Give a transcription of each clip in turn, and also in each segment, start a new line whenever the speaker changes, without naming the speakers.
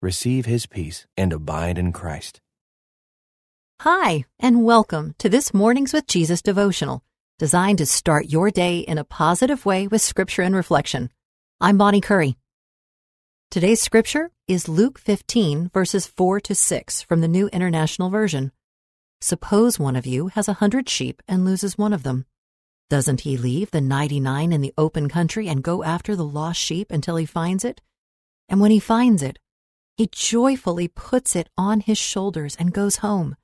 receive his peace and abide in Christ.
Hi, and welcome to this Mornings with Jesus devotional, designed to start your day in a positive way with scripture and reflection. I'm Bonnie Curry. Today's scripture is Luke 15, verses 4 to 6 from the New International Version. Suppose one of you has a hundred sheep and loses one of them. Doesn't he leave the 99 in the open country and go after the lost sheep until he finds it? And when he finds it, he joyfully puts it on his shoulders and goes home.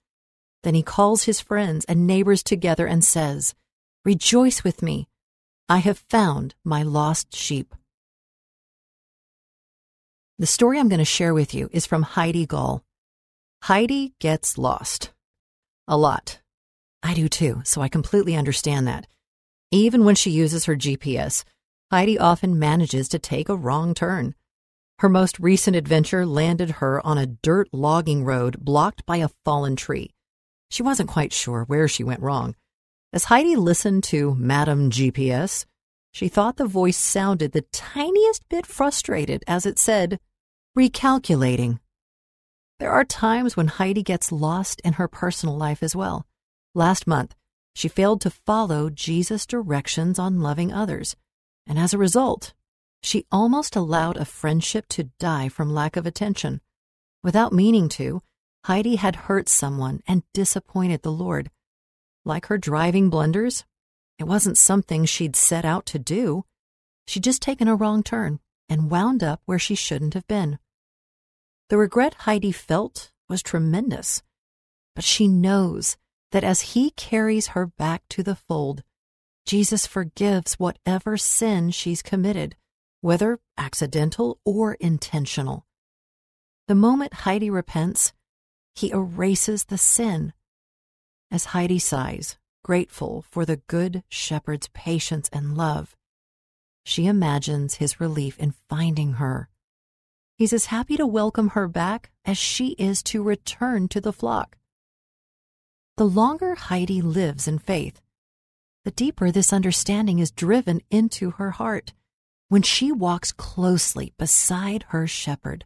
Then he calls his friends and neighbors together and says, Rejoice with me. I have found my lost sheep. The story I'm going to share with you is from Heidi Gaul. Heidi gets lost. A lot. I do too, so I completely understand that. Even when she uses her GPS, Heidi often manages to take a wrong turn. Her most recent adventure landed her on a dirt logging road blocked by a fallen tree. She wasn't quite sure where she went wrong. As Heidi listened to Madam GPS, she thought the voice sounded the tiniest bit frustrated as it said, recalculating. There are times when Heidi gets lost in her personal life as well. Last month, she failed to follow Jesus' directions on loving others, and as a result, she almost allowed a friendship to die from lack of attention. Without meaning to, Heidi had hurt someone and disappointed the Lord. Like her driving blunders, it wasn't something she'd set out to do. She'd just taken a wrong turn and wound up where she shouldn't have been. The regret Heidi felt was tremendous, but she knows that as he carries her back to the fold, Jesus forgives whatever sin she's committed whether accidental or intentional. The moment Heidi repents, he erases the sin. As Heidi sighs, grateful for the good shepherd's patience and love, she imagines his relief in finding her. He's as happy to welcome her back as she is to return to the flock. The longer Heidi lives in faith, the deeper this understanding is driven into her heart when she walks closely beside her shepherd,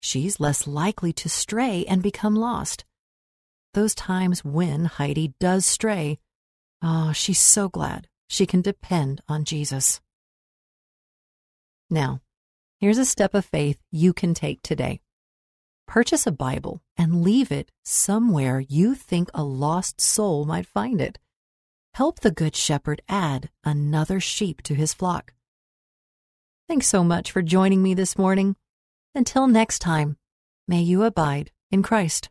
she's less likely to stray and become lost. Those times when Heidi does stray, oh, she's so glad she can depend on Jesus. Now, here's a step of faith you can take today. Purchase a Bible and leave it somewhere you think a lost soul might find it. Help the Good Shepherd add another sheep to his flock. Thanks so much for joining me this morning. Until next time, may you abide in Christ.